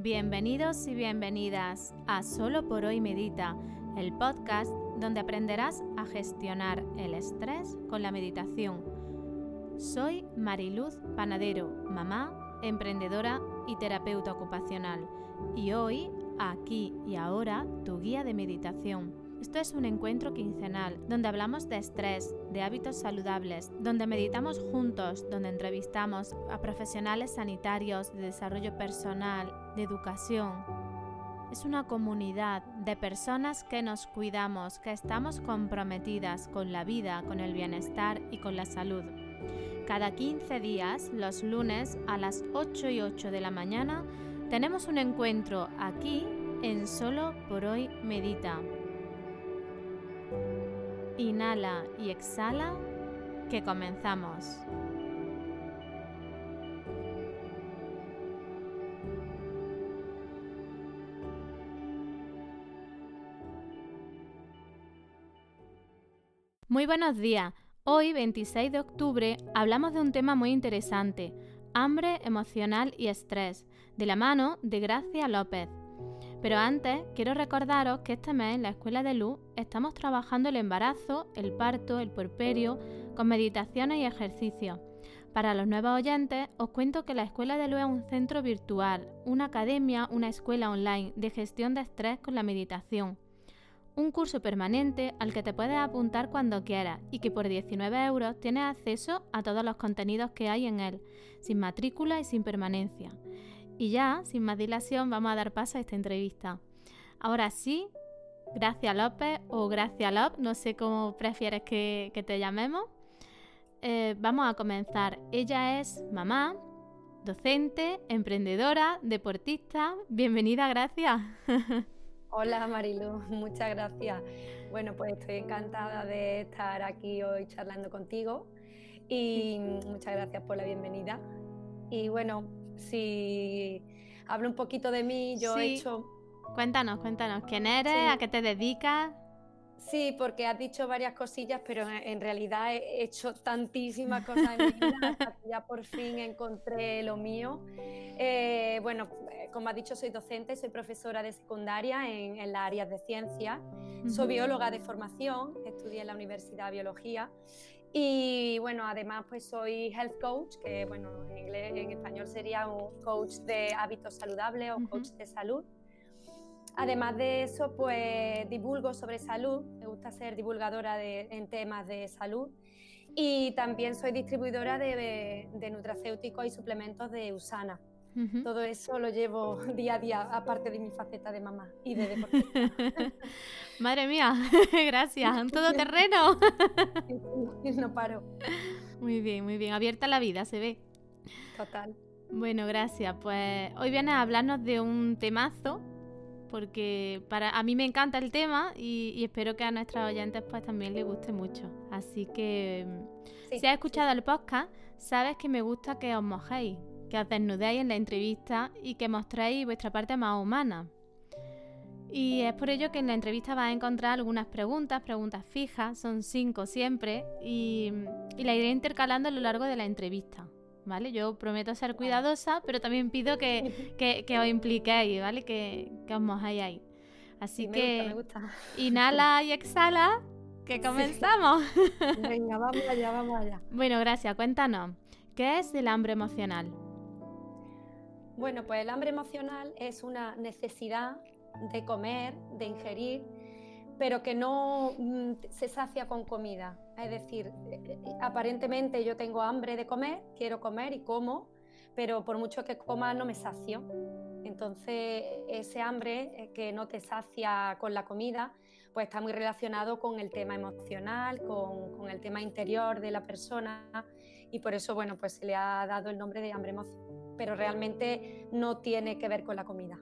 Bienvenidos y bienvenidas a Solo por hoy Medita, el podcast donde aprenderás a gestionar el estrés con la meditación. Soy Mariluz Panadero, mamá, emprendedora y terapeuta ocupacional, y hoy, aquí y ahora, tu guía de meditación. Esto es un encuentro quincenal donde hablamos de estrés, de hábitos saludables, donde meditamos juntos, donde entrevistamos a profesionales sanitarios, de desarrollo personal, de educación. Es una comunidad de personas que nos cuidamos, que estamos comprometidas con la vida, con el bienestar y con la salud. Cada 15 días, los lunes a las 8 y 8 de la mañana, tenemos un encuentro aquí en Solo por hoy Medita. Inhala y exhala, que comenzamos. Muy buenos días. Hoy, 26 de octubre, hablamos de un tema muy interesante, hambre emocional y estrés, de la mano de Gracia López. Pero antes, quiero recordaros que este mes en la Escuela de Luz estamos trabajando el embarazo, el parto, el porperio, con meditaciones y ejercicios. Para los nuevos oyentes, os cuento que la Escuela de Luz es un centro virtual, una academia, una escuela online de gestión de estrés con la meditación. Un curso permanente al que te puedes apuntar cuando quieras y que por 19 euros tienes acceso a todos los contenidos que hay en él, sin matrícula y sin permanencia. Y ya, sin más dilación, vamos a dar paso a esta entrevista. Ahora sí, Gracia López o Gracia Lop, no sé cómo prefieres que, te llamemos. Eh, vamos a comenzar. Ella es mamá, docente, emprendedora, deportista. Bienvenida, Gracia. Hola Marilu, muchas gracias. Bueno, pues estoy encantada de estar aquí hoy charlando contigo y muchas gracias por la bienvenida. Y bueno, si hablo un poquito de mí, yo he hecho... Cuéntanos, cuéntanos, ¿quién eres? ¿A qué te dedicas? Sí, porque has dicho varias cosillas, pero en realidad he hecho tantísimas cosas en mi vida hasta que ya por fin encontré lo mío. Eh, bueno, como has dicho, soy docente, soy profesora de secundaria en, en las áreas de ciencia. Soy bióloga de formación, estudié en la Universidad de Biología y bueno, además pues soy health coach, que bueno, en, inglés, en español sería un coach de hábitos saludables o coach de salud. Además de eso, pues divulgo sobre salud, me gusta ser divulgadora de, en temas de salud y también soy distribuidora de, de nutracéuticos y suplementos de Usana. Todo eso lo llevo día a día, aparte de mi faceta de mamá y de deportista. Madre mía, gracias, un todoterreno. no paro. Muy bien, muy bien. Abierta la vida, se ve. Total. Bueno, gracias. Pues hoy vienes a hablarnos de un temazo, porque para a mí me encanta el tema y, espero que a nuestras oyentes pues también les guste mucho. Así que si has escuchado el podcast, sabes que me gusta que os mojéis, que os desnudéis en la entrevista y que mostréis vuestra parte más humana. Y es por ello que en la entrevista vas a encontrar algunas preguntas, preguntas fijas, son cinco siempre, y, la iré intercalando a lo largo de la entrevista. ¿Vale? Yo prometo ser cuidadosa, pero también pido que, os impliquéis, ¿vale? Que, os mojáis ahí. Así que inhala y exhala, que comenzamos. Venga, vamos allá, vamos allá. Bueno, gracias. Cuéntanos, ¿qué es el hambre emocional? Bueno, pues el hambre emocional es una necesidad de comer, de ingerir, pero que no mm, se sacia con comida. Es decir, eh, aparentemente yo tengo hambre de comer, quiero comer y como, pero por mucho que coma no me sacio. Entonces, ese hambre eh, que no te sacia con la comida, pues está muy relacionado con el tema emocional, con, el tema interior de la persona y por eso, bueno, pues se le ha dado el nombre de hambre emocional pero realmente no tiene que ver con la comida.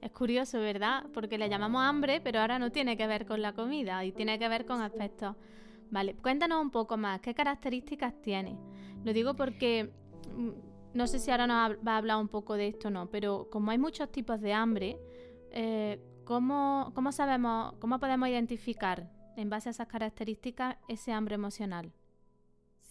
Es curioso, ¿verdad? Porque le llamamos hambre, pero ahora no tiene que ver con la comida y tiene que ver con aspectos. Vale, cuéntanos un poco más, ¿qué características tiene? Lo digo porque mm, no sé si ahora nos va a hablar un poco de esto o no, pero como hay muchos tipos de hambre, eh, ¿cómo, ¿cómo sabemos, cómo podemos identificar en base a esas características ese hambre emocional?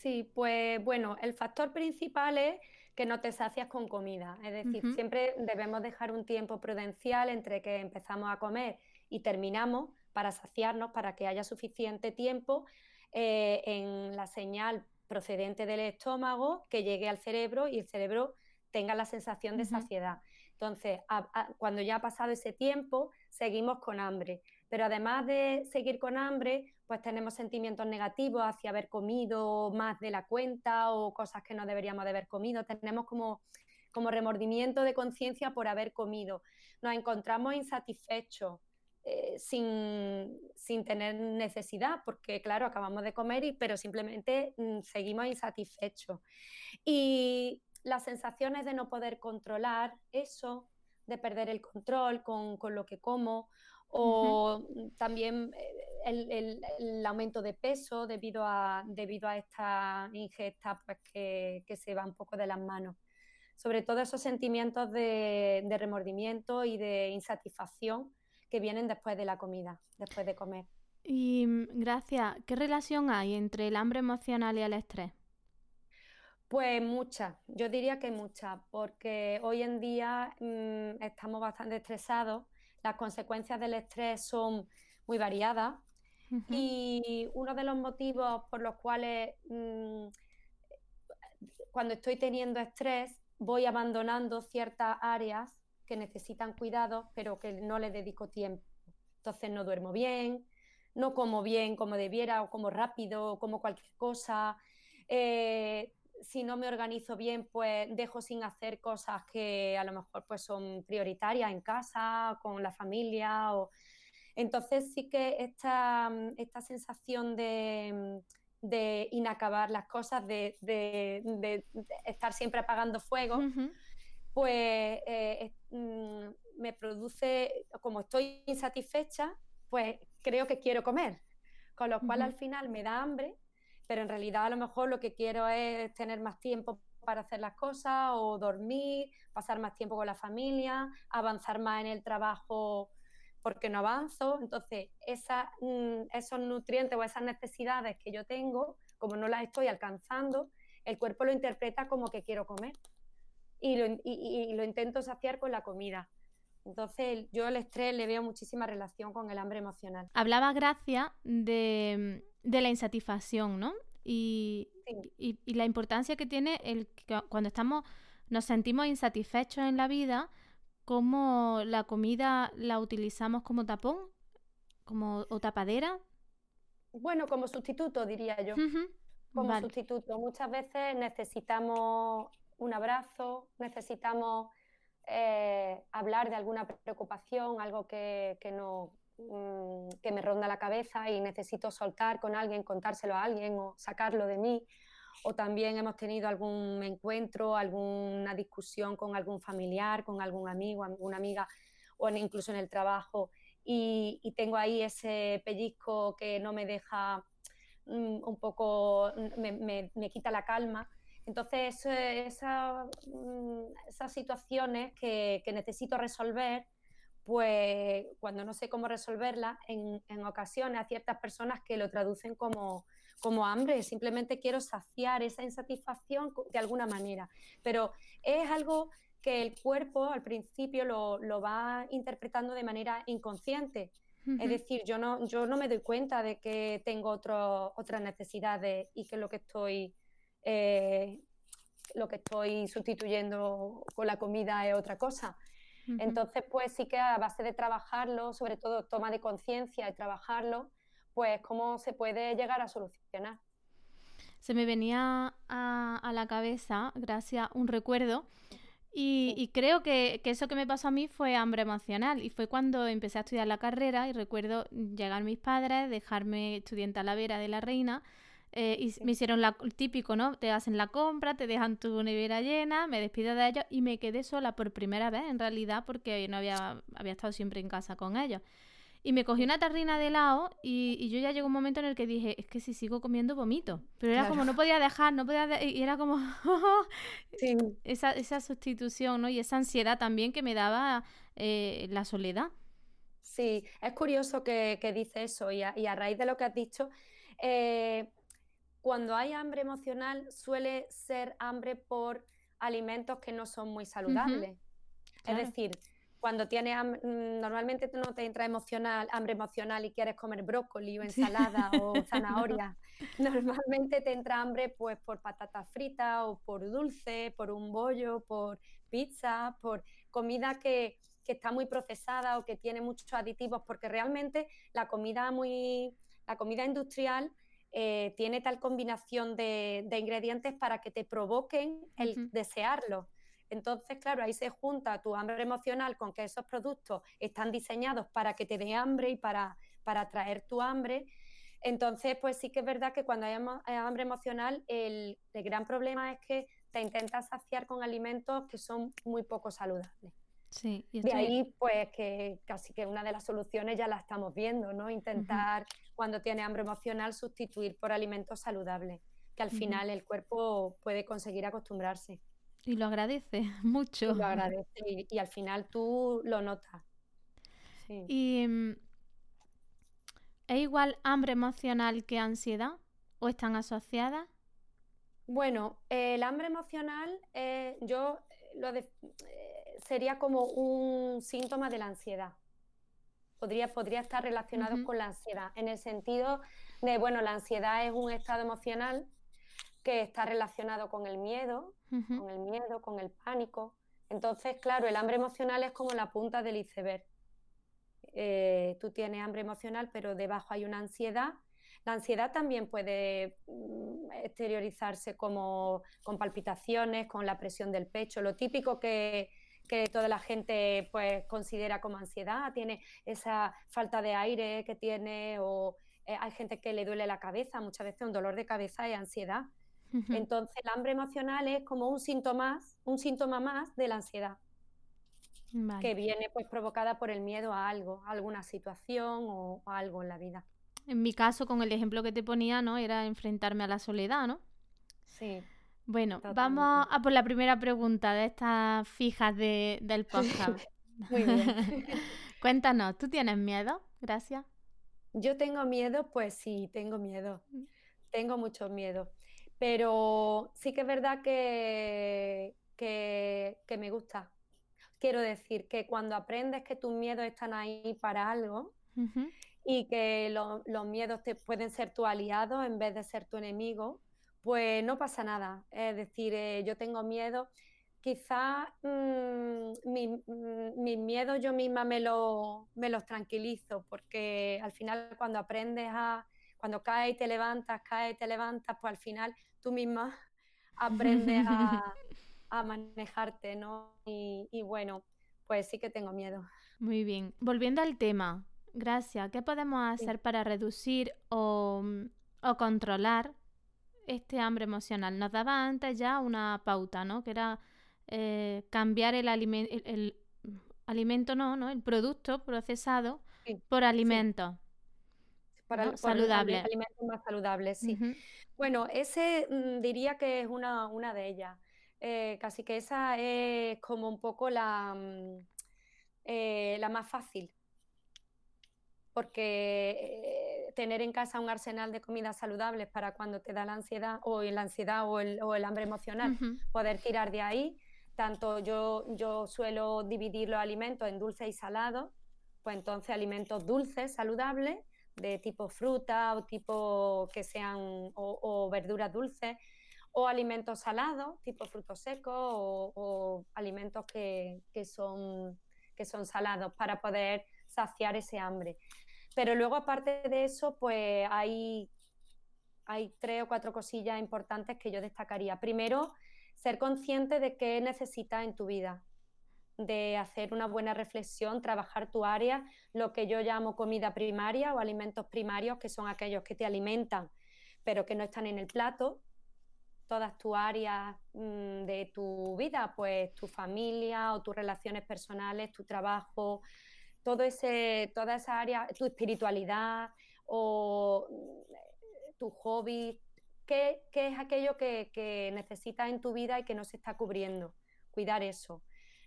Sí, pues bueno, el factor principal es que no te sacias con comida. Es decir, siempre debemos dejar un tiempo prudencial entre que empezamos a comer y terminamos para saciarnos, para que haya suficiente tiempo eh, en la señal procedente del estómago que llegue al cerebro y el cerebro tenga la sensación de saciedad. Entonces, cuando ya ha pasado ese tiempo, seguimos con hambre. Pero además de seguir con hambre, pues tenemos sentimientos negativos hacia haber comido más de la cuenta o cosas que no deberíamos de haber comido. Tenemos como, como remordimiento de conciencia por haber comido. Nos encontramos insatisfechos. Eh, sin, sin, tener necesidad, porque claro, acabamos de comer, y, pero simplemente mm, seguimos insatisfechos. Y las sensaciones de no poder controlar eso, de perder el control con, con lo que como, o también eh, el, aumento de peso debido a, debido a esta ingesta pues, que, que, se va un poco de las manos. Sobre todo esos sentimientos de, de remordimiento y de insatisfacción que vienen después de la comida, después de comer. Y mm, gracias, ¿qué relación hay entre el hambre emocional y el estrés? Pues muchas, yo diría que muchas, porque hoy en día mm, estamos bastante estresados, las consecuencias del estrés son muy variadas y uno de los motivos por los cuales mm, cuando estoy teniendo estrés voy abandonando ciertas áreas que necesitan cuidado, pero que no le dedico tiempo. Entonces no duermo bien, no como bien como debiera o como rápido o como cualquier cosa. Eh, si no me organizo bien, pues dejo sin hacer cosas que a lo mejor pues son prioritarias en casa, con la familia. O... Entonces sí que esta, esta sensación de, de, inacabar las cosas, de, de, estar siempre apagando fuego, pues eh, mm, me produce, como estoy insatisfecha, pues creo que quiero comer. Con lo cual al final me da hambre pero en realidad a lo mejor lo que quiero es tener más tiempo para hacer las cosas o dormir, pasar más tiempo con la familia, avanzar más en el trabajo porque no avanzo. Entonces, mm, esos nutrientes o esas necesidades que yo tengo, como no las estoy alcanzando, el cuerpo lo interpreta como que quiero comer y lo, y lo intento saciar con la comida. Entonces, yo el estrés le veo muchísima relación con el hambre emocional. Hablaba Gracia de de la insatisfacción, ¿no? Y, y, la importancia que tiene el que cuando estamos, nos sentimos insatisfechos en la vida, cómo la comida la utilizamos como tapón, como o tapadera. Bueno, como sustituto, diría yo. Como sustituto. Muchas veces necesitamos un abrazo, necesitamos eh, hablar de alguna preocupación, algo que, que, no, Mm, que me ronda la cabeza y necesito soltar con alguien, contárselo a alguien o sacarlo de mí. O también hemos tenido algún encuentro, alguna discusión con algún familiar, con algún amigo, alguna amiga o incluso en el trabajo y, tengo ahí ese pellizco que no me deja mm, un poco, me, me, quita la calma. Entonces, esa, mm, esas situaciones que, que necesito resolver pues cuando no sé cómo resolverla, en, ocasiones a ciertas personas que lo traducen como, como hambre, simplemente quiero saciar esa insatisfacción de alguna manera. Pero es algo que el cuerpo al principio lo, va interpretando de manera inconsciente. Es decir, yo no, yo no me doy cuenta de que tengo otras necesidades y que lo que estoy eh, lo que estoy sustituyendo con la comida es otra cosa. Entonces, pues sí que a base de trabajarlo, sobre todo toma de conciencia y trabajarlo, pues cómo se puede llegar a solucionar. Se me venía a, la cabeza, gracias, un recuerdo. Y, creo que, que, eso que me pasó a mí fue hambre emocional. Y fue cuando empecé a estudiar la carrera y recuerdo llegar mis padres, dejarme estudiante a la vera de la reina eh, y me hicieron la, típico, ¿no? Te hacen la compra, te dejan tu nevera llena, me despido de ellos y me quedé sola por primera vez, en realidad, porque no había, había estado siempre en casa con ellos. Y me cogí una tarrina de helado y, yo ya llegó un momento en el que dije, es que si sigo comiendo vomito. Pero era como, no podía dejar, no podía... y era como esa, esa sustitución, ¿no? Y esa ansiedad también que me daba eh, la soledad. Sí, es curioso que, que dice eso y a, y a, raíz de lo que has dicho, eh, cuando hay hambre emocional suele ser hambre por alimentos que no son muy saludables. Es decir, cuando tienes mm, normalmente no te entra emocional, hambre emocional y quieres comer brócoli o ensalada o zanahoria, normalmente te entra hambre pues por patatas fritas o por dulce, por un bollo, por pizza, por comida que, está muy procesada o que tiene muchos aditivos, porque realmente la comida muy la comida industrial eh, tiene tal combinación de, ingredientes para que te provoquen el desearlo. Entonces, claro, ahí se junta tu hambre emocional con que esos productos están diseñados para que te dé hambre y para, para atraer tu hambre. Entonces, pues sí que es verdad que cuando hay hambre emocional, el, gran problema es que te intentas saciar con alimentos que son muy poco saludables. Sí, y De ahí, pues, que casi que una de las soluciones ya la estamos viendo, ¿no? Intentar, cuando tiene hambre emocional, sustituir por alimentos saludables, que al final el cuerpo puede conseguir acostumbrarse. Y lo agradece mucho. lo agradece y, al final tú lo notas. ¿Y mm, es igual hambre emocional que ansiedad? ¿O están asociadas? Bueno, el hambre emocional eh, yo lo eh, sería como un síntoma de la ansiedad. Podría, podría estar relacionado con la ansiedad, en el sentido de, bueno, la ansiedad es un estado emocional que está relacionado con el miedo, con el miedo, con el pánico. Entonces, claro, el hambre emocional es como la punta del iceberg. Eh, tú tienes hambre emocional, pero debajo hay una ansiedad. La ansiedad también puede mm, exteriorizarse como con palpitaciones, con la presión del pecho, lo típico que, toda la gente pues considera como ansiedad, tiene esa falta de aire que tiene o eh, hay gente que le duele la cabeza, muchas veces un dolor de cabeza es ansiedad. Entonces, el hambre emocional es como un síntoma más, un síntoma más de la ansiedad. que viene pues provocada por el miedo a algo, a alguna situación o a algo en la vida. En mi caso, con el ejemplo que te ponía, ¿no? Era enfrentarme a la soledad, ¿no? Sí. Bueno, vamos a por la primera pregunta de estas fijas de, del podcast. Muy bien. Cuéntanos, ¿tú tienes miedo? Gracias. Yo tengo miedo, pues sí, tengo miedo. Mm. Tengo mucho miedo. Pero sí que es verdad que, que, me gusta. Quiero decir que cuando aprendes que tus miedos están ahí para algo y que los miedos te pueden ser tu aliado en vez de ser tu enemigo, pues no pasa nada. Es decir, eh, yo tengo miedo, quizás mm, mm, mis miedos yo misma me, me los tranquilizo, porque al final cuando aprendes a, cuando caes y te levantas, caes y te levantas, pues al final tú misma aprendes a, manejarte, ¿no? Y, bueno, pues sí que tengo miedo. Muy bien. Volviendo al tema, gracias. ¿Qué podemos hacer para reducir o, controlar este hambre emocional? Nos daba antes ya una pauta, ¿no? Que era eh, cambiar el, el, alimento, no, ¿no? El producto procesado por alimentos. Para, alimentos más saludables, sí. Bueno, ese mm, diría que es una, una de ellas. Eh, casi que esa es como un poco la, mm, eh, la más fácil. Porque eh, tener en casa un arsenal de comidas saludables para cuando te da la ansiedad o la ansiedad o el, o el hambre emocional, poder tirar de ahí. Tanto yo, yo suelo dividir los alimentos en dulces y salados, pues entonces alimentos dulces, saludables, de tipo fruta o tipo que sean o, verduras dulces o alimentos salados, tipo frutos secos o, alimentos que, son, que son salados para poder saciar ese hambre. Pero luego, aparte de eso, pues hay, hay tres o cuatro cosillas importantes que yo destacaría. Primero, ser consciente de qué necesitas en tu vida de hacer una buena reflexión, trabajar tu área, lo que yo llamo comida primaria o alimentos primarios, que son aquellos que te alimentan, pero que no están en el plato, todas tus áreas mm, de tu vida, pues tu familia o tus relaciones personales, tu trabajo, todo ese, toda esa área, tu espiritualidad o mm, tu hobby, ¿qué, es aquello que, que necesitas en tu vida y que no se está cubriendo? Cuidar eso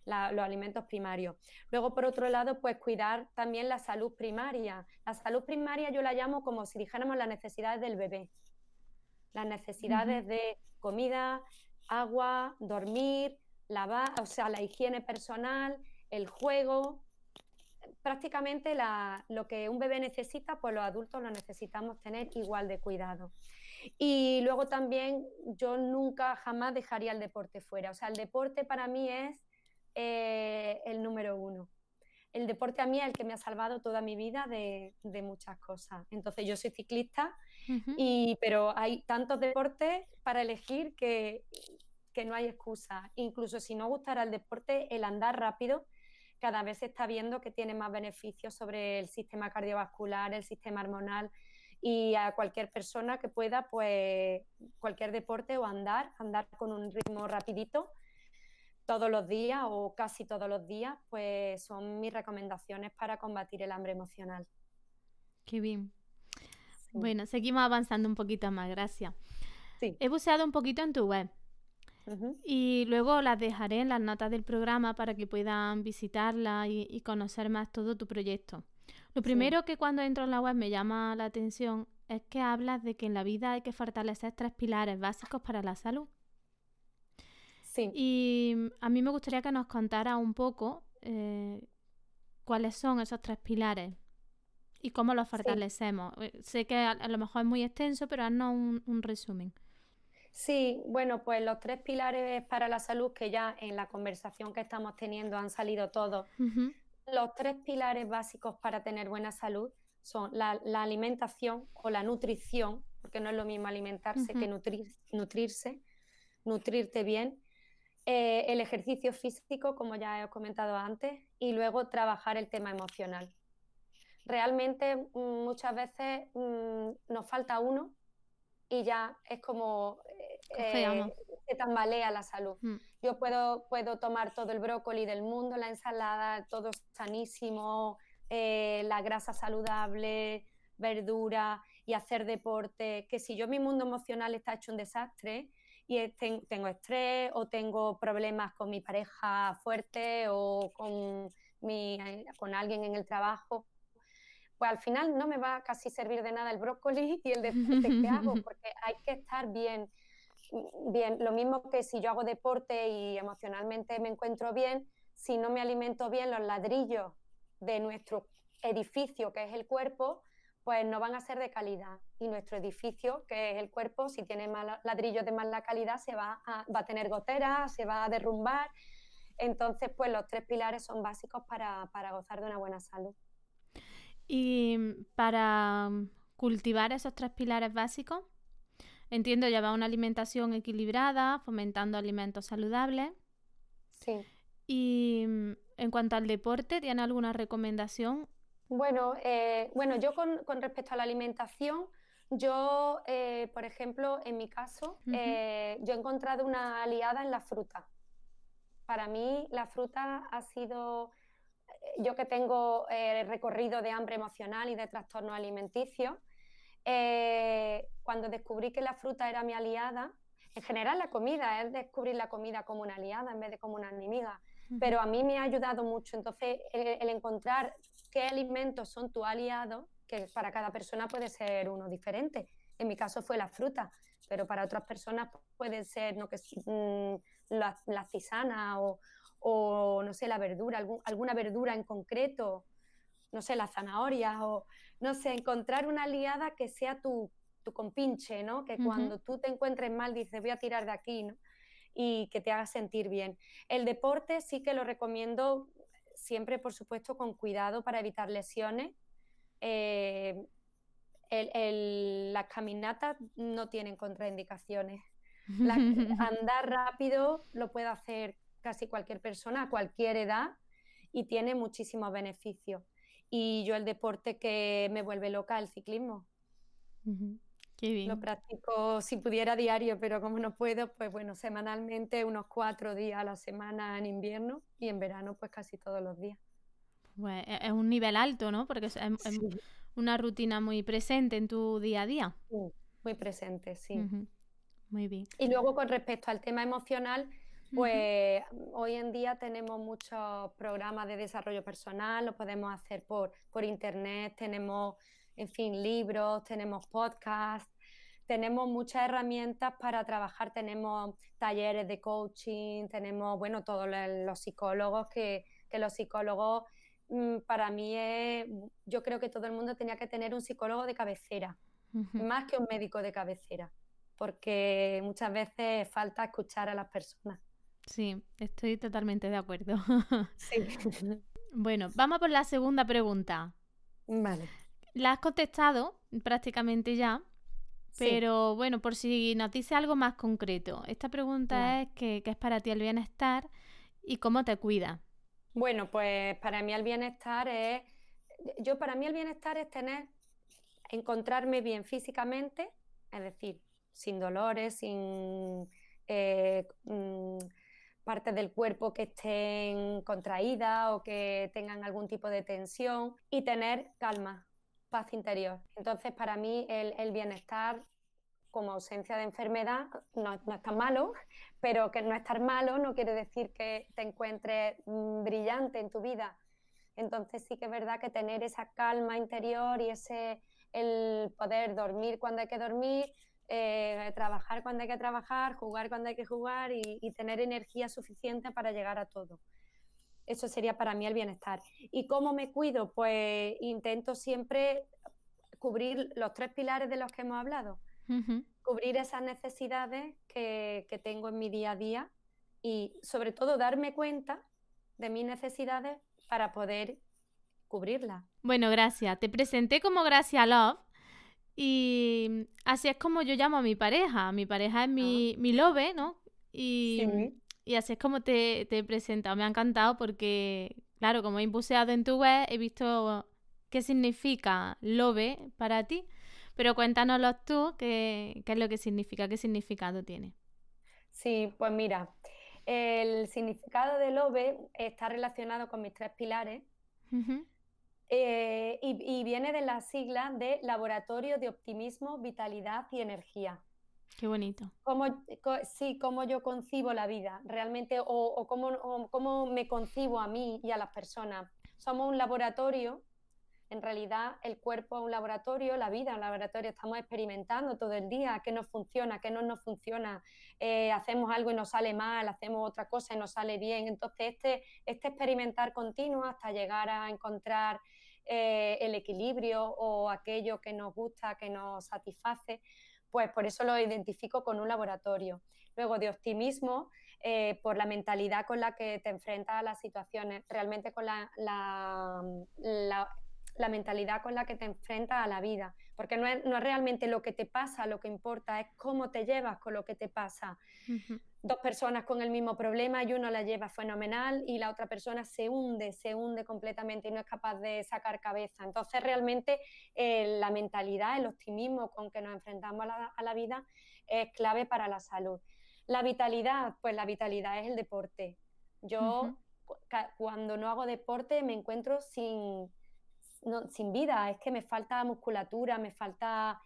los alimentos primarios. Luego, por otro lado, pues cuidar también la salud primaria. La salud primaria yo la llamo como si dijéramos las necesidades del bebé. Las necesidades de comida, agua, dormir, lavar, o sea, la higiene personal, el juego, prácticamente lo que un bebé necesita, pues los adultos lo necesitamos tener igual de cuidado. Y luego también yo nunca jamás dejaría el deporte fuera. O sea, el deporte para mí es eh, el número uno. El deporte a mí es el que me ha salvado toda mi vida de, muchas cosas. Entonces yo soy ciclista, y, pero hay tantos deportes para elegir que, que no hay excusa. Incluso si no gustara el deporte, el andar rápido cada vez se está viendo que tiene más beneficios sobre el sistema cardiovascular, el sistema hormonal y a cualquier persona que pueda, pues cualquier deporte o andar, andar con un ritmo rapidito todos los días o casi todos los días, pues son mis recomendaciones para combatir el hambre emocional. Qué bien. Bueno, seguimos avanzando un poquito más, gracias. Sí. He buceado un poquito en tu web y luego las dejaré en las notas del programa para que puedan visitarla y, conocer más todo tu proyecto. Lo primero que cuando entro en la web me llama la atención es que hablas de que en la vida hay que fortalecer tres pilares básicos para la salud. Sí. Y a mí me gustaría que nos contara un poco eh, cuáles son esos tres pilares y cómo los fortalecemos. Eh, sé que a, lo mejor es muy extenso, pero haznos un resumen. Sí, bueno, pues los tres pilares para la salud que ya en la conversación que estamos teniendo han salido todos. Los tres pilares básicos para tener buena salud son la, alimentación o la nutrición, porque no es lo mismo alimentarse que nutrirse, nutrirte bien, eh, el ejercicio físico, como ya he comentado antes, y luego trabajar el tema emocional. Realmente mm, muchas veces mm, nos falta uno y ya es como eh, se tambalea la salud. Mm. Yo puedo, puedo tomar todo el brócoli del mundo, la ensalada, todo sanísimo, eh, la grasa saludable, verdura y hacer deporte, que si yo mi mundo emocional está hecho un desastre y tengo estrés o tengo problemas con mi pareja fuerte o con, mi, con alguien en el trabajo, pues al final no me va a casi servir de nada el brócoli y el deporte que hago, porque hay que estar bien bien, lo mismo que si yo hago deporte y emocionalmente me encuentro bien, si no me alimento bien, los ladrillos de nuestro edificio, que es el cuerpo, pues no van a ser de calidad. Y nuestro edificio, que es el cuerpo, si tiene ladrillos de mala calidad, se va a, va a tener goteras, se va a derrumbar. Entonces, pues los tres pilares son básicos para, para gozar de una buena salud. Y para cultivar esos tres pilares básicos, Entiendo llevar una alimentación equilibrada, fomentando alimentos saludables. Sí. Y mm, en cuanto al deporte, ¿tiene alguna recomendación? Bueno, eh, bueno yo con, respecto a la alimentación, yo, eh, por ejemplo, en mi caso, eh, yo he encontrado una aliada en la fruta. Para mí, la fruta ha sido, yo que tengo recorrido de hambre emocional y de trastorno alimenticio, eh, cuando descubrí que la fruta era mi aliada, en general la comida es descubrir la comida como una aliada en vez de como una enemiga, pero a mí me ha ayudado mucho. Entonces, el, encontrar qué alimentos son tu aliado, que para cada persona puede ser uno diferente. En mi caso fue la fruta, pero para otras personas puede ser no que mm, la, la, cisana o, o, no sé, la verdura, alguna verdura en concreto no sé, la zanahoria o, no sé, encontrar una aliada que sea tu, tu compinche, ¿no? Que cuando tú te encuentres mal dices, voy a tirar de aquí, ¿no? Y que te haga sentir bien. El deporte sí que lo recomiendo siempre, por supuesto, con cuidado para evitar lesiones. Eh, las caminatas no tienen contraindicaciones. andar rápido lo puede hacer casi cualquier persona a cualquier edad y tiene muchísimos beneficios y yo el deporte que me vuelve loca, el ciclismo. Qué bien. Lo practico si pudiera diario, pero como no puedo, pues bueno, semanalmente unos cuatro días a la semana en invierno y en verano pues casi todos los días. Pues es un nivel alto, ¿no? Porque es, una rutina muy presente en tu día a día. muy presente, sí. Muy bien. Y luego con respecto al tema emocional, pues hoy en día tenemos muchos programas de desarrollo personal, lo podemos hacer por, por internet, tenemos, en fin, libros, tenemos podcasts, tenemos muchas herramientas para trabajar, tenemos talleres de coaching, tenemos, bueno, todos los psicólogos, que, los psicólogos mm, para mí es, yo creo que todo el mundo tenía que tener un psicólogo de cabecera, más que un médico de cabecera, porque muchas veces falta escuchar a las personas. Sí, estoy totalmente de acuerdo. sí. Bueno, vamos por la segunda pregunta. Vale. La has contestado prácticamente ya, pero bueno, por si nos dice algo más concreto. Esta pregunta es ¿qué, es para ti el bienestar y cómo te cuida? Bueno, pues para mí el bienestar es, yo para mí el bienestar es tener, encontrarme bien físicamente, es decir, sin dolores, sin eh, mm, partes del cuerpo que estén contraídas o que tengan algún tipo de tensión y tener calma, paz interior. Entonces, para mí el, bienestar como ausencia de enfermedad no, no, es tan malo, pero que no estar malo no quiere decir que te encuentres mm, brillante en tu vida. Entonces sí que es verdad que tener esa calma interior y ese el poder dormir cuando hay que dormir, eh, trabajar cuando hay que trabajar, jugar cuando hay que jugar y, tener energía suficiente para llegar a todo. Eso sería para mí el bienestar. ¿Y cómo me cuido? Pues intento siempre cubrir los tres pilares de los que hemos hablado. Cubrir esas necesidades que, que tengo en mi día a día y sobre todo darme cuenta de mis necesidades para poder cubrirlas. Bueno, gracias. Te presenté como Gracia Love y así es como yo llamo a mi pareja. Mi pareja es mi, ah. mi lobe, ¿no? Y, y, así es como te, te he presentado. Me ha encantado porque, claro, como he impuseado en tu web, he visto qué significa lobe para ti. Pero cuéntanoslo tú, qué, qué es lo que significa, qué significado tiene. Sí, pues mira, el significado de lobe está relacionado con mis tres pilares. Eh, y, viene de la sigla de Laboratorio de Optimismo, Vitalidad y Energía. Qué bonito. Cómo, sí, cómo yo concibo la vida realmente o, cómo, cómo, me concibo a mí y a las personas. Somos un laboratorio, en realidad el cuerpo es un laboratorio, la vida es un laboratorio, estamos experimentando todo el día qué nos funciona, qué no nos funciona, eh, hacemos algo y nos sale mal, hacemos otra cosa y nos sale bien. Entonces este, este experimentar continuo hasta llegar a encontrar eh, el equilibrio o aquello que nos gusta, que nos satisface, pues por eso lo identifico con un laboratorio. Luego de optimismo, eh, por la mentalidad con la que te enfrentas a las situaciones, realmente con la, la mentalidad con la que te enfrentas a la vida, porque no es, no es, realmente lo que te pasa lo que importa, es cómo te llevas con lo que te pasa. Dos personas con el mismo problema y uno la lleva fenomenal y la otra persona se hunde, se hunde completamente y no es capaz de sacar cabeza. Entonces realmente eh, la mentalidad, el optimismo con que nos enfrentamos a la, a la vida es clave para la salud. La vitalidad, pues la vitalidad es el deporte. Yo cuando no hago deporte me encuentro sin sin vida, es que me falta musculatura, me falta,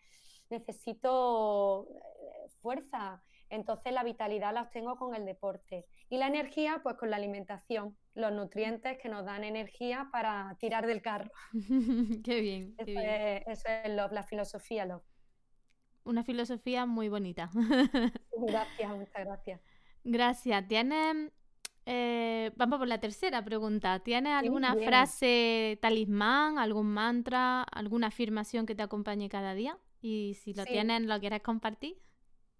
necesito eh, fuerza. Entonces la vitalidad la obtengo con el deporte. Y la energía, pues con la alimentación, los nutrientes que nos dan energía para tirar del carro. qué bien. Eso, Es, la filosofía Love. Una filosofía muy bonita. gracias, muchas gracias. Gracias. ¿Tienes eh, vamos por la tercera pregunta. ¿Tienes alguna frase talismán, algún mantra, alguna afirmación que te acompañe cada día? Y si lo tienes, ¿lo quieres compartir?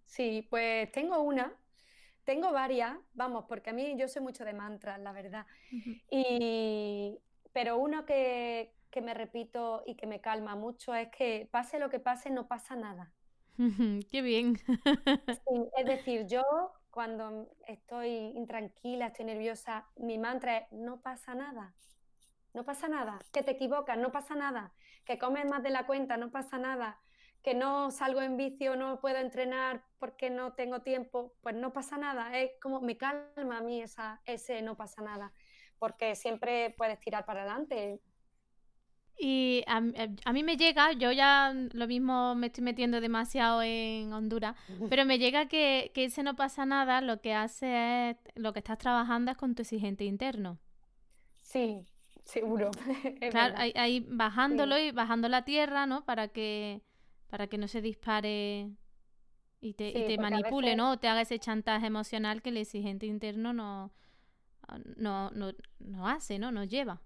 Sí, pues tengo una. Tengo varias, vamos, porque a mí yo sé mucho de mantras, la verdad. y... Pero uno que, que me repito y que me calma mucho es que pase lo que pase, no pasa nada. Qué bien. es decir, yo cuando estoy intranquila, estoy nerviosa, mi mantra es, no pasa nada, no pasa nada, que te equivocas, no pasa nada, que comes más de la cuenta, no pasa nada, que no salgo en vicio, no puedo entrenar porque no tengo tiempo, pues no pasa nada, es como me calma a mí esa, ese no pasa nada, porque siempre puedes tirar para adelante, y a, mí me llega, yo ya lo mismo me estoy metiendo demasiado en Honduras, pero me llega que, que ese no pasa nada, lo que hace es, lo que estás trabajando es con tu exigente interno. Sí, seguro. claro, ahí, bajándolo y bajando la tierra, ¿no? Para que, para que no se dispare y te, manipule, ¿no? O te haga ese chantaje emocional que el exigente interno no, no, no, no hace, ¿no? Nos lleva.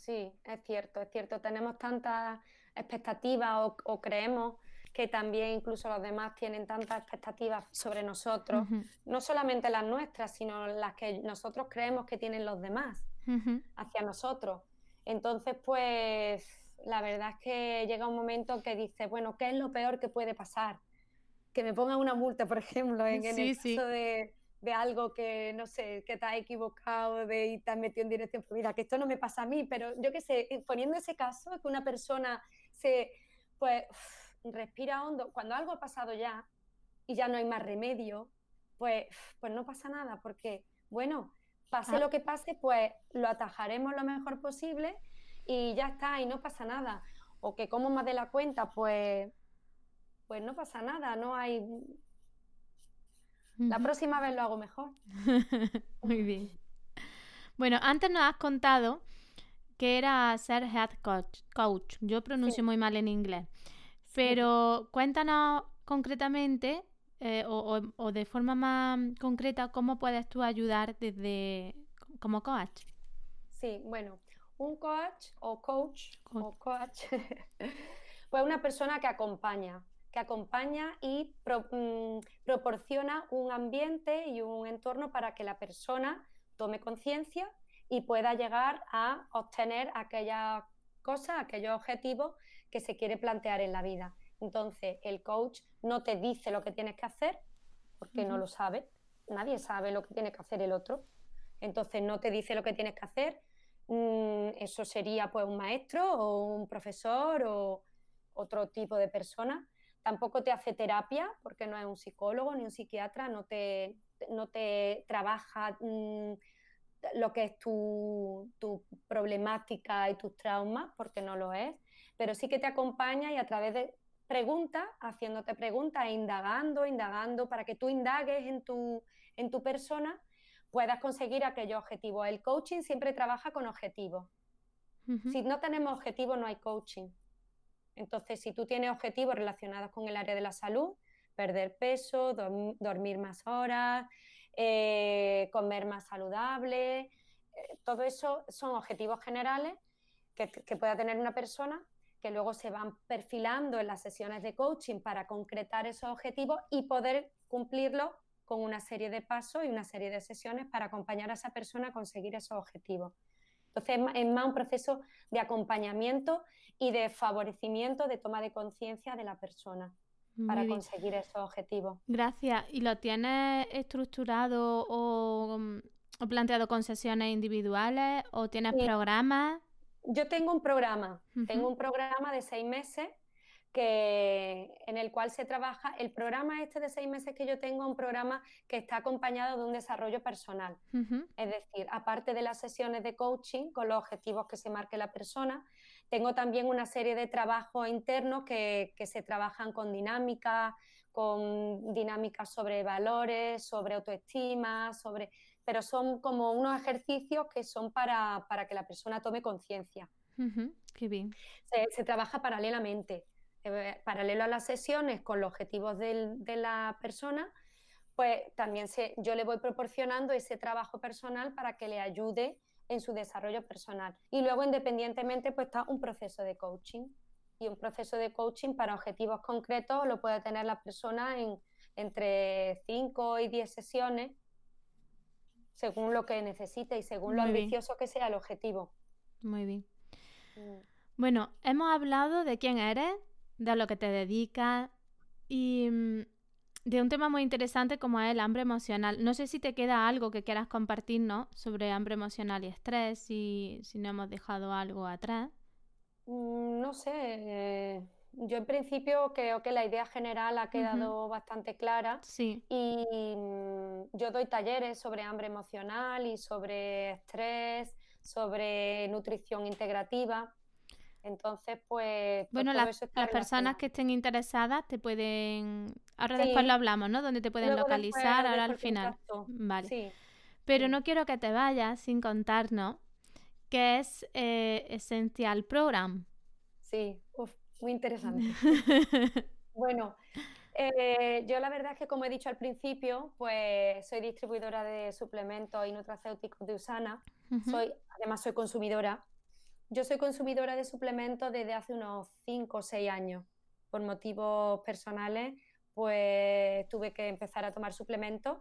Sí, es cierto, es cierto. Tenemos tantas expectativas o, creemos que también incluso los demás tienen tantas expectativas sobre nosotros, no solamente las nuestras, sino las que nosotros creemos que tienen los demás hacia nosotros. Entonces, pues la verdad es que llega un momento que dices, bueno, ¿qué es lo peor que puede pasar? Que me pongan una multa, por ejemplo, en, el caso de, de algo que, no sé, que te has equivocado de, y te has metido en dirección mira, que esto no me pasa a mí, pero yo qué sé, poniendo ese caso, que una persona se, pues, respira hondo, cuando algo ha pasado ya y ya no hay más remedio, pues, pues no pasa nada, porque, bueno, pase ah. lo que pase, pues lo atajaremos lo mejor posible y ya está, y no pasa nada. O que como más de la cuenta, pues, pues no pasa nada, no hay la próxima vez lo hago mejor. Muy bien. Bueno, antes nos has contado que era ser head coach. coach. Yo pronuncio muy mal en inglés. Pero cuéntanos concretamente eh, o, de forma más concreta cómo puedes tú ayudar desde como coach. Sí, bueno, un coach o coach, coach. o coach, pues una persona que acompaña, que acompaña y mm, proporciona un ambiente y un entorno para que la persona tome conciencia y pueda llegar a obtener aquella cosa, aquellos objetivos que se quiere plantear en la vida. Entonces, el coach no te dice lo que tienes que hacer, porque no lo sabe. Nadie sabe lo que tiene que hacer el otro. Entonces, no te dice lo que tienes que hacer. Mm, eso sería pues un maestro o un profesor o otro tipo de persona Tampoco te hace terapia, porque no es un psicólogo ni un psiquiatra, no te, no te trabaja mm, lo que es tu, tu, problemática y tus traumas, porque no lo es, pero sí que te acompaña y a través de preguntas, haciéndote preguntas, e indagando, indagando, para que tú indagues en tu, en tu persona, puedas conseguir aquellos objetivos. El coaching siempre trabaja con objetivos. Si no tenemos objetivos, no hay coaching. Entonces, si tú tienes objetivos relacionados con el área de la salud, perder peso, dormir más horas, eh, comer más saludable, eh, todo eso son objetivos generales que, que pueda tener una persona que luego se van perfilando en las sesiones de coaching para concretar esos objetivos y poder cumplirlos con una serie de pasos y una serie de sesiones para acompañar a esa persona a conseguir esos objetivos. Entonces es más un proceso de acompañamiento y de favorecimiento, de toma de conciencia de la persona para conseguir esos objetivos. Gracias. ¿Y lo tienes estructurado o, planteado con sesiones individuales o tienes programas? Yo tengo un programa, tengo un programa de seis meses que, en el cual se trabaja. El programa este de seis meses que yo tengo es un programa que está acompañado de un desarrollo personal. Es decir, aparte de las sesiones de coaching con los objetivos que se marque la persona, tengo también una serie de trabajos internos que, que se trabajan con dinámica, con dinámicas sobre valores, sobre autoestima, sobre pero son como unos ejercicios que son para, para que la persona tome conciencia. Qué bien. Se, se, trabaja paralelamente. Eh, paralelo a las sesiones con los objetivos de la persona, pues también se, yo le voy proporcionando ese trabajo personal para que le ayude en su desarrollo personal. Y luego, independientemente, pues está un proceso de coaching. Y un proceso de coaching para objetivos concretos lo puede tener la persona en entre 5 y 10 sesiones, según lo que necesite y según lo ambicioso que sea el objetivo. Muy bien. Mm. Bueno, hemos hablado de quién eres, de lo que te dedicas y mm, de un tema muy interesante como es el hambre emocional. No sé si te queda algo que quieras compartirnos sobre hambre emocional y estrés, si, si no hemos dejado algo atrás. Mm, no sé, eh, yo en principio creo que la idea general ha quedado bastante clara. Sí. Y mm, yo doy talleres sobre hambre emocional y sobre estrés, sobre nutrición integrativa. Entonces, pues... pues bueno, las, personas que estén interesadas te pueden... Ahora después lo hablamos, ¿no? Donde te pueden localizar, ahora al final. Vale. Pero no quiero que te vayas sin contarnos qué es eh, Essential Program. Sí, muy interesante. bueno, Eh, yo la verdad es que, como he dicho al principio, pues soy distribuidora de suplementos y nutracéuticos de Usana. soy, además, soy consumidora. Yo soy consumidora de suplementos desde hace unos 5 o 6 años. Por motivos personales, pues tuve que empezar a tomar suplementos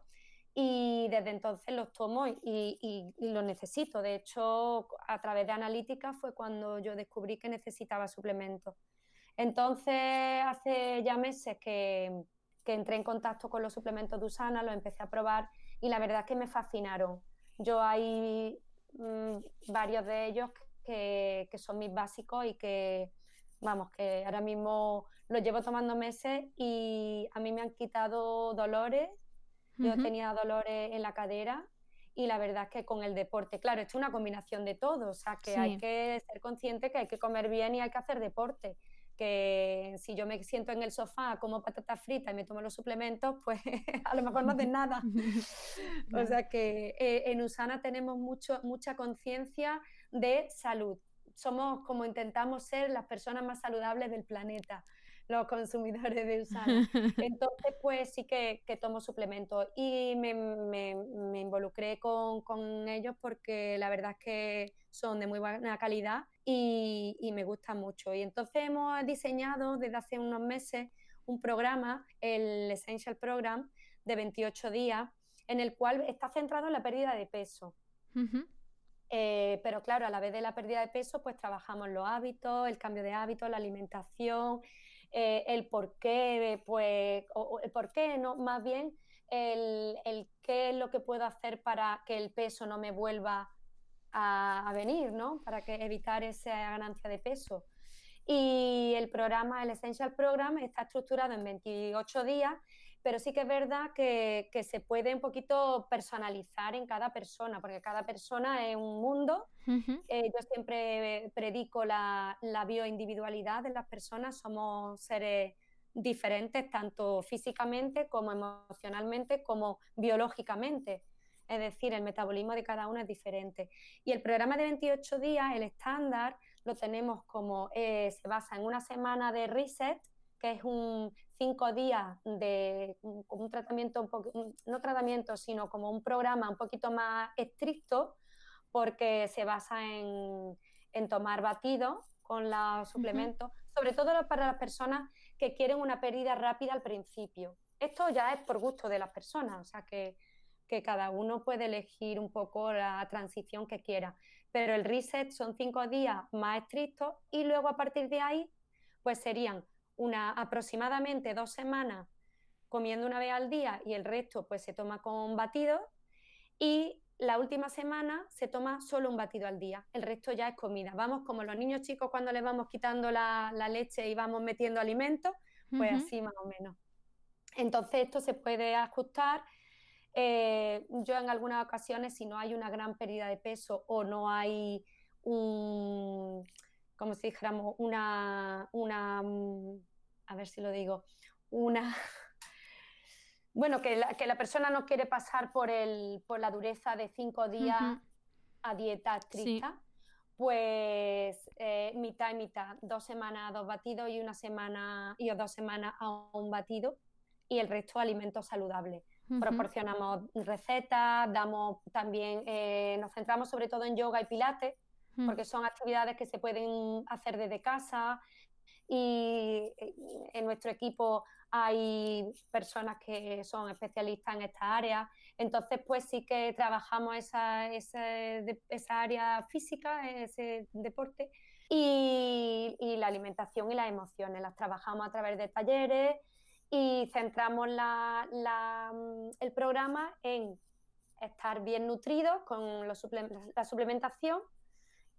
y desde entonces los tomo y, los necesito. De hecho, a través de analítica fue cuando yo descubrí que necesitaba suplementos. Entonces, hace ya meses que, entré en contacto con los suplementos de Usana, los empecé a probar y la verdad es que me fascinaron. Yo hay mm, varios de ellos que, son mis básicos y que, vamos, que ahora mismo los llevo tomando meses y a mí me han quitado dolores. Yo tenía dolores en la cadera y la verdad es que con el deporte, claro, esto es una combinación de todo, o sea que hay que ser consciente que hay que comer bien y hay que hacer deporte que si yo me siento en el sofá como patata frita y me tomo los suplementos, pues a lo mejor no hacen nada. o sea que eh, en Usana tenemos mucho, mucha conciencia de salud. Somos como intentamos ser las personas más saludables del planeta los consumidores de Usana. Entonces, pues sí que, tomo suplementos y me, me, involucré con, con, ellos porque la verdad es que son de muy buena calidad y, y, me gustan mucho. Y entonces hemos diseñado desde hace unos meses un programa, el Essential Program, de 28 días, en el cual está centrado en la pérdida de peso. Eh, pero claro, a la vez de la pérdida de peso, pues trabajamos los hábitos, el cambio de hábitos, la alimentación, eh, el por qué, pues, o, el por qué, no, más bien el, qué es lo que puedo hacer para que el peso no me vuelva a, venir, ¿no? Para que evitar esa ganancia de peso. Y el programa, el Essential Program, está estructurado en 28 días pero sí que es verdad que, se puede un poquito personalizar en cada persona, porque cada persona es un mundo. Eh, yo siempre predico la, la bioindividualidad de las personas, somos seres diferentes tanto físicamente como emocionalmente como biológicamente. Es decir, el metabolismo de cada uno es diferente. Y el programa de 28 días, el estándar, lo tenemos como, eh, se basa en una semana de reset, que es un cinco días de un tratamiento, un poco, no tratamiento, sino como un programa un poquito más estricto, porque se basa en, en tomar batido con los suplementos, sobre todo para las personas que quieren una pérdida rápida al principio. Esto ya es por gusto de las personas, o sea que, que cada uno puede elegir un poco la transición que quiera. Pero el reset son cinco días más estrictos y luego a partir de ahí, pues serían una aproximadamente dos semanas comiendo una vez al día y el resto pues se toma con batido y la última semana se toma solo un batido al día, el resto ya es comida. Vamos como los niños chicos cuando les vamos quitando la, leche y vamos metiendo alimentos, pues así más o menos. Entonces esto se puede ajustar. Eh, yo en algunas ocasiones, si no hay una gran pérdida de peso o no hay un, como si dijéramos, una, una mm, a ver si lo digo, una... Bueno, que la, que la persona no quiere pasar por, el, por la dureza de cinco días a dieta estricta, pues eh, mitad y mitad, dos semanas a dos batidos y una semana y dos semanas a un batido y el resto alimentos saludables. Proporcionamos recetas, damos también, eh, nos centramos sobre todo en yoga y pilates, porque son actividades que se pueden hacer desde casa, y eh, en nuestro equipo hay personas que son especialistas en esta área. Entonces, pues sí que trabajamos esa, esa, área física, ese deporte, y, la alimentación y las emociones. Las trabajamos a través de talleres y centramos la, mm, el programa en estar bien nutridos con los la suplementación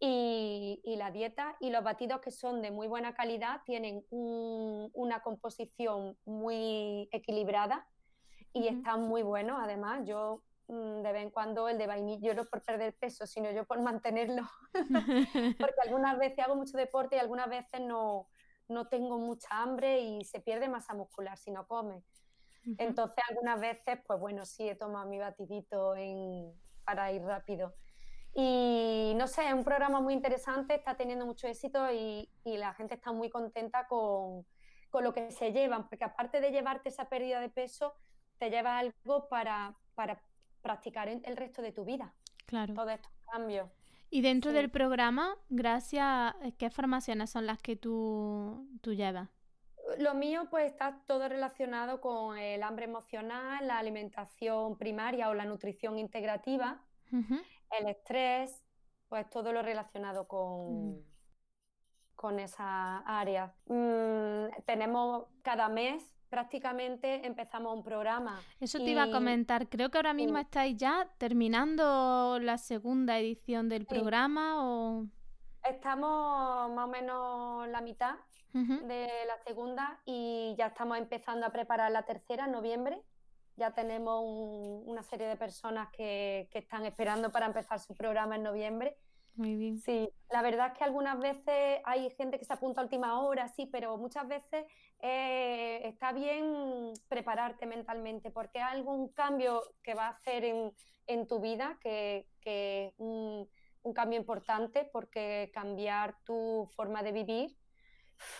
y, la dieta y los batidos que son de muy buena calidad tienen una composición muy equilibrada y están muy buenos. Además, yo mm, de vez en cuando el de vainilla, yo no por perder peso, sino yo por mantenerlo, porque algunas veces hago mucho deporte y algunas veces no, no tengo mucha hambre y se pierde masa muscular si no come. Entonces, algunas veces, pues bueno, sí he tomado mi batidito en, para ir rápido. Y no sé, es un programa muy interesante, está teniendo mucho éxito y, la gente está muy contenta con con lo que se llevan, porque aparte de llevarte esa pérdida de peso, te lleva algo para, para practicar el resto de tu vida. Claro. Todos estos cambios. Y dentro del programa, gracias, ¿qué formaciones son las que tú, tú llevas? Lo mío pues está todo relacionado con el hambre emocional, la alimentación primaria o la nutrición integrativa, el estrés, pues todo lo relacionado con, mm. con esa área. Mm, tenemos cada mes prácticamente empezamos un programa. Eso te iba a comentar. Creo que ahora mismo estáis ya terminando la segunda edición del programa o... Estamos más o menos la mitad de la segunda y ya estamos empezando a preparar la tercera en noviembre. Ya tenemos una serie de personas que, que están esperando para empezar su programa en noviembre muy bien. Sí, la verdad es que algunas veces hay gente que se apunta a última hora, sí, pero muchas veces eh, está bien prepararte mentalmente porque hay algún cambio que va a hacer en, tu vida, que, es un, cambio importante porque cambiar tu forma de vivir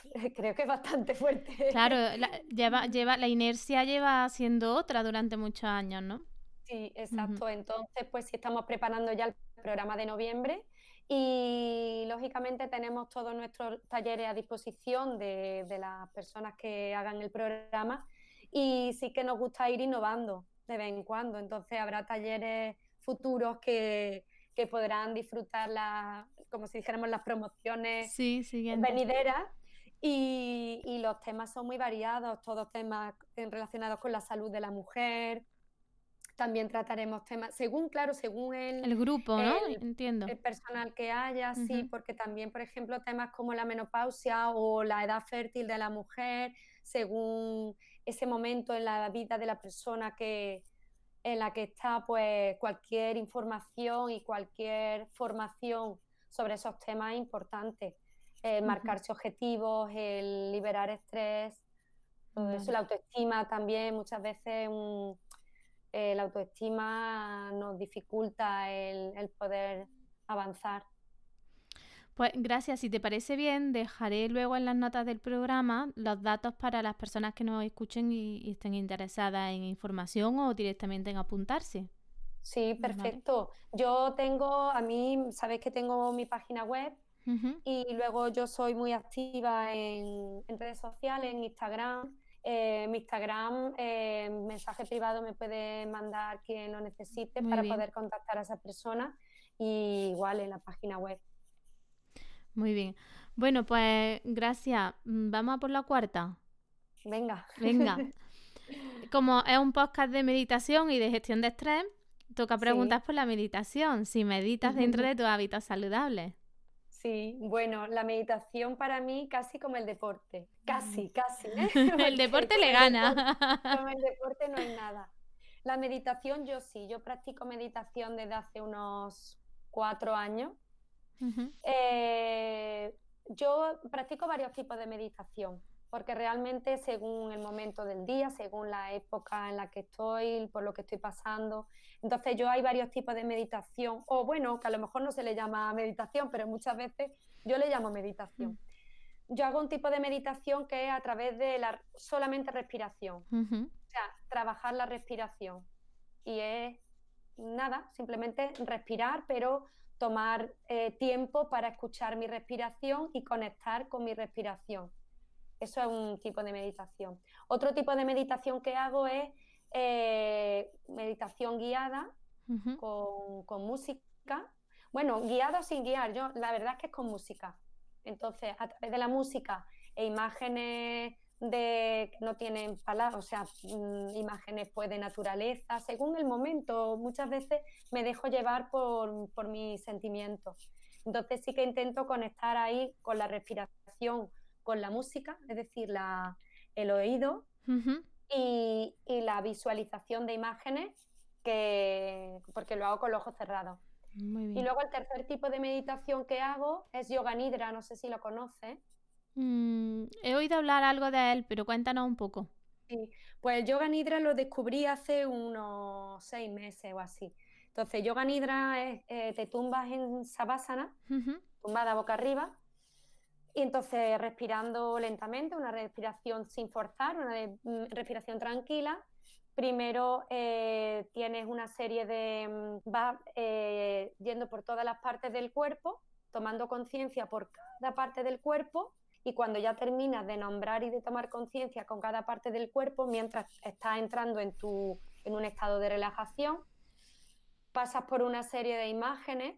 creo que es bastante fuerte. Claro, la, lleva, lleva, la inercia lleva siendo otra durante muchos años, ¿no? Sí, exacto. Entonces, pues si estamos preparando ya el programa de noviembre, y lógicamente tenemos todos nuestros talleres a disposición de, las personas que hagan el programa y sí que nos gusta ir innovando de vez en cuando. Entonces habrá talleres futuros que, podrán disfrutar la, como si dijéramos las promociones venideras y, y, los temas son muy variados, todos temas relacionados con la salud de la mujer, también trataremos temas, según, claro, según el, el grupo, ¿no? Entiendo. El personal que haya, sí, porque también, por ejemplo, temas como la menopausia o la edad fértil de la mujer, según ese momento en la vida de la persona que, en la que está, pues cualquier información y cualquier formación sobre esos temas es importante. Marcarse objetivos, el liberar estrés, todo eso, la autoestima también, muchas veces un eh, la autoestima nos dificulta el, poder avanzar. Pues gracias. Si te parece bien, dejaré luego en las notas del programa los datos para las personas que nos escuchen y, estén interesadas en información o directamente en apuntarse. Sí, perfecto. Yo tengo, a mí, sabes que tengo mi página web y luego yo soy muy activa en, en redes sociales, en Instagram eh, mi Instagram, eh, mensaje privado me puede mandar quien lo necesite para poder contactar a esa persona y igual en la página web. Muy bien. Bueno, pues gracias. Mm, vamos a por la cuarta. Venga. Venga. Como es un podcast de meditación y de gestión de estrés, toca preguntar por la meditación, si meditas dentro de tus hábitos saludables. Sí, bueno, la meditación para mí casi como el deporte, casi, casi. ¿eh? el deporte le gana. como el deporte no hay nada. La meditación yo sí, yo practico meditación desde hace unos cuatro años. Eh, yo practico varios tipos de meditación porque realmente según el momento del día, según la época en la que estoy, por lo que estoy pasando, entonces yo hay varios tipos de meditación, o bueno, que a lo mejor no se le llama meditación, pero muchas veces yo le llamo meditación. Mm. Yo hago un tipo de meditación que es a través de la solamente respiración, o sea, trabajar la respiración. Y es nada, simplemente respirar, pero tomar eh, tiempo para escuchar mi respiración y conectar con mi respiración eso es un tipo de meditación. Otro tipo de meditación que hago es eh, meditación guiada con, música. Bueno, guiado sin guiar, yo la verdad es que es con música. Entonces, a través de la música e imágenes de que no tienen palabras, o sea, mm, imágenes pues de naturaleza, según el momento, muchas veces me dejo llevar por, por mis sentimientos. Entonces sí que intento conectar ahí con la respiración, con la música, es decir, la, el oído y, la visualización de imágenes, que, porque lo hago con los ojos cerrados. Y luego el tercer tipo de meditación que hago es yoga nidra, no sé si lo conoces. Mm, he oído hablar algo de él, pero cuéntanos un poco. Sí, pues el yoga nidra lo descubrí hace unos seis meses o así. Entonces, yoga nidra es, eh, te tumbas en sabásana, tumbada boca arriba, Y entonces respirando lentamente, una respiración sin forzar, una mm, respiración tranquila. Primero eh, tienes una serie de... Mm, vas eh, yendo por todas las partes del cuerpo, tomando conciencia por cada parte del cuerpo y cuando ya terminas de nombrar y de tomar conciencia con cada parte del cuerpo, mientras estás entrando en, tu, en un estado de relajación, pasas por una serie de imágenes.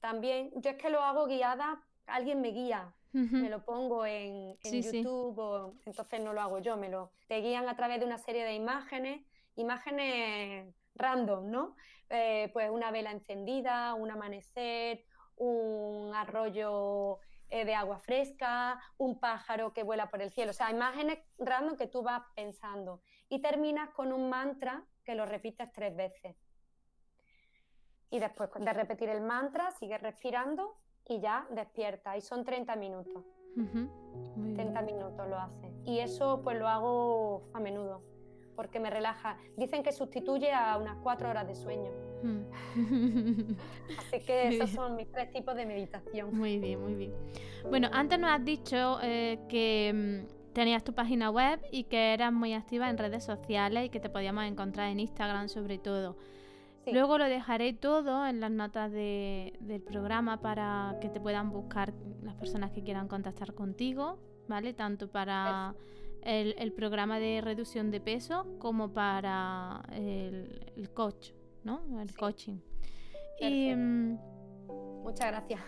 También, yo es que lo hago guiada, alguien me guía, me lo pongo en, YouTube, O, entonces no lo hago yo, me lo te guían a través de una serie de imágenes, imágenes random, ¿no? Eh, pues una vela encendida, un amanecer, un arroyo eh, de agua fresca, un pájaro que vuela por el cielo, o sea, imágenes random que tú vas pensando. Y terminas con un mantra que lo repites tres veces. Y después de repetir el mantra, sigues respirando y ya despierta. Y son 30 minutos. 30 minutos lo hace. Y eso pues lo hago a menudo porque me relaja. Dicen que sustituye a unas cuatro horas de sueño. Hmm. Así que esos son mis tres tipos de meditación. Muy bien, muy bien. Bueno, antes nos has dicho eh, que mm, tenías tu página web y que eras muy activa en redes sociales y que te podíamos encontrar en Instagram sobre todo. Luego lo dejaré todo en las notas del programa para que te puedan buscar las personas que quieran contactar contigo, ¿vale? Tanto para el, programa de reducción de peso como para el, coach, ¿no? El coaching. Y, mm, Muchas gracias.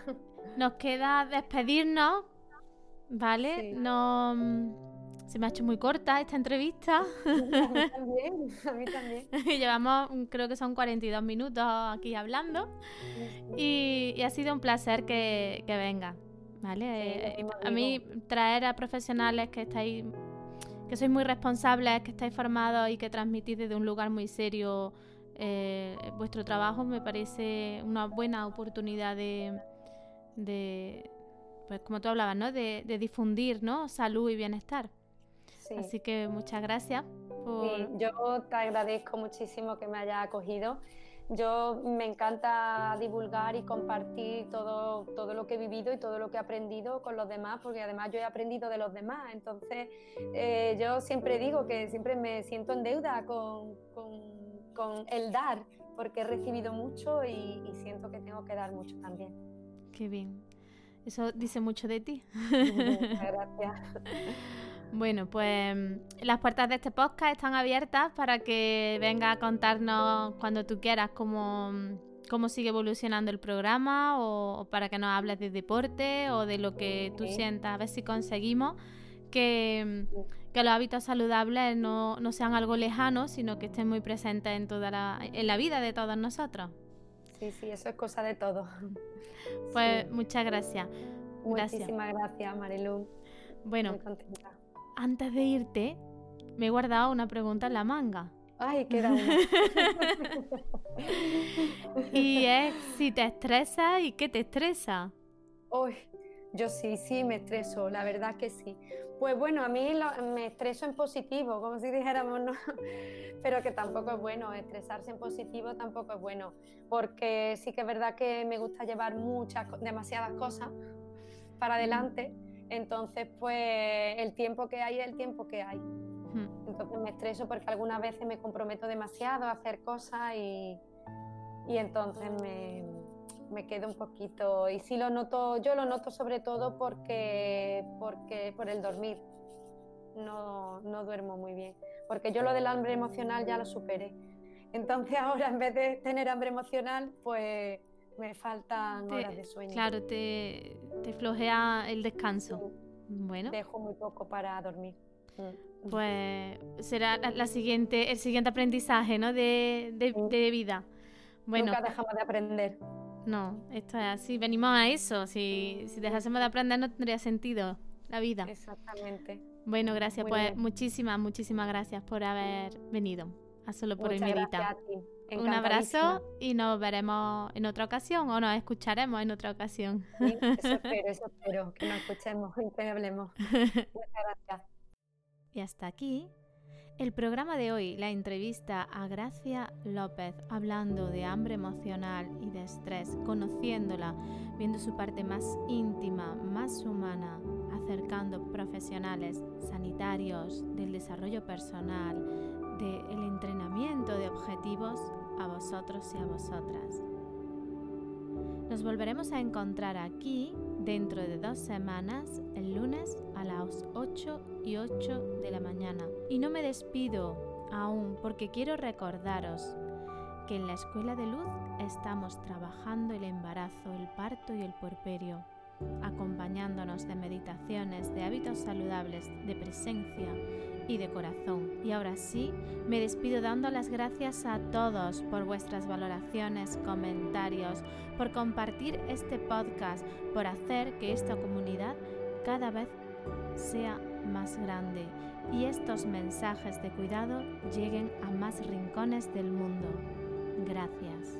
Nos queda despedirnos, ¿vale? No, mm, se me ha hecho muy corta esta entrevista. A mí también, a mí también. Llevamos, mm, creo que son 42 minutos aquí hablando. Y, ha sido un placer que, que venga. ¿Vale? Eh, a mí traer a profesionales que estáis que sois muy responsables, que estáis formados y que transmitís desde un lugar muy serio eh, vuestro trabajo, me parece una buena oportunidad de, pues como tú hablabas, ¿no? De, difundir, ¿no? Salud y bienestar. Así que muchas gracias. yo te agradezco muchísimo que me hayas acogido yo me encanta divulgar y compartir todo, todo lo que he vivido y todo lo que he aprendido con los demás, porque además yo he aprendido de los demás. Entonces, eh, yo siempre digo que siempre me siento en deuda con, con, el dar, porque he recibido mucho y, y siento que tengo que dar mucho también. Qué bien. Eso dice mucho de ti. Muchas gracias. Bueno, pues las puertas de este podcast están abiertas para que venga a contarnos cuando tú quieras cómo, cómo sigue evolucionando el programa o, para que nos hables de deporte o de lo que tú sientas, a ver si conseguimos que, los hábitos saludables no, sean algo lejano, sino que estén muy presentes en, toda la, en la vida de todos nosotros. Sí, sí, eso es cosa de todos. Pues muchas gracias. Muchísimas gracias, Marilu. Bueno, antes de irte, me he guardado una pregunta en la manga. Ay, queda y es si te estresa y qué te estresa. Uy, yo sí, sí me estreso, la verdad que sí. Pues bueno, a mí me estreso en positivo, como si dijéramos, ¿no? Pero que tampoco es bueno, estresarse en positivo tampoco es bueno, porque sí que es verdad que me gusta llevar muchas, demasiadas cosas para adelante entonces, pues el tiempo que hay es el tiempo que hay. Entonces me estreso porque algunas veces me comprometo demasiado a hacer cosas y, y entonces me, me, quedo un poquito. Y sí lo noto, yo lo noto sobre todo porque, porque por el dormir. No, no duermo muy bien. Porque yo lo del hambre emocional ya lo superé. Entonces ahora en vez de tener hambre emocional, pues me faltan horas de sueño. Claro, te, te flojea el descanso. Bueno. Dejo muy poco para dormir. Mm. Pues será la, siguiente, el siguiente aprendizaje ¿no? de, de, vida. Bueno, Nunca dejamos de aprender. No, esto es así. Venimos a eso. Si, si dejásemos de aprender no tendría sentido la vida. Exactamente. Bueno, gracias. pues muchísimas, muchísimas gracias por haber venido a Solo por Muchas. Un abrazo y nos veremos en otra ocasión o nos escucharemos en otra ocasión. Sí, eso espero, eso espero, que nos escuchemos y que hablemos. Muchas gracias. Y hasta aquí El programa de hoy, la entrevista a Gracia López, hablando de hambre emocional y de estrés, conociéndola, viendo su parte más íntima, más humana, acercando profesionales sanitarios, del desarrollo personal, del entrenamiento de objetivos a vosotros y a vosotras. Nos volveremos a encontrar aquí dentro de dos semanas, el lunes a las 8 y 8 de la mañana. Y no me despido aún porque quiero recordaros que en la Escuela de Luz estamos trabajando el embarazo, el parto y el puerperio, acompañándonos de meditaciones, de hábitos saludables, de presencia y de corazón. Y ahora sí, me despido dando las gracias a todos por vuestras valoraciones, comentarios, por compartir este podcast, por hacer que esta comunidad cada vez sea más grande y estos mensajes de cuidado lleguen a más rincones del mundo. Gracias.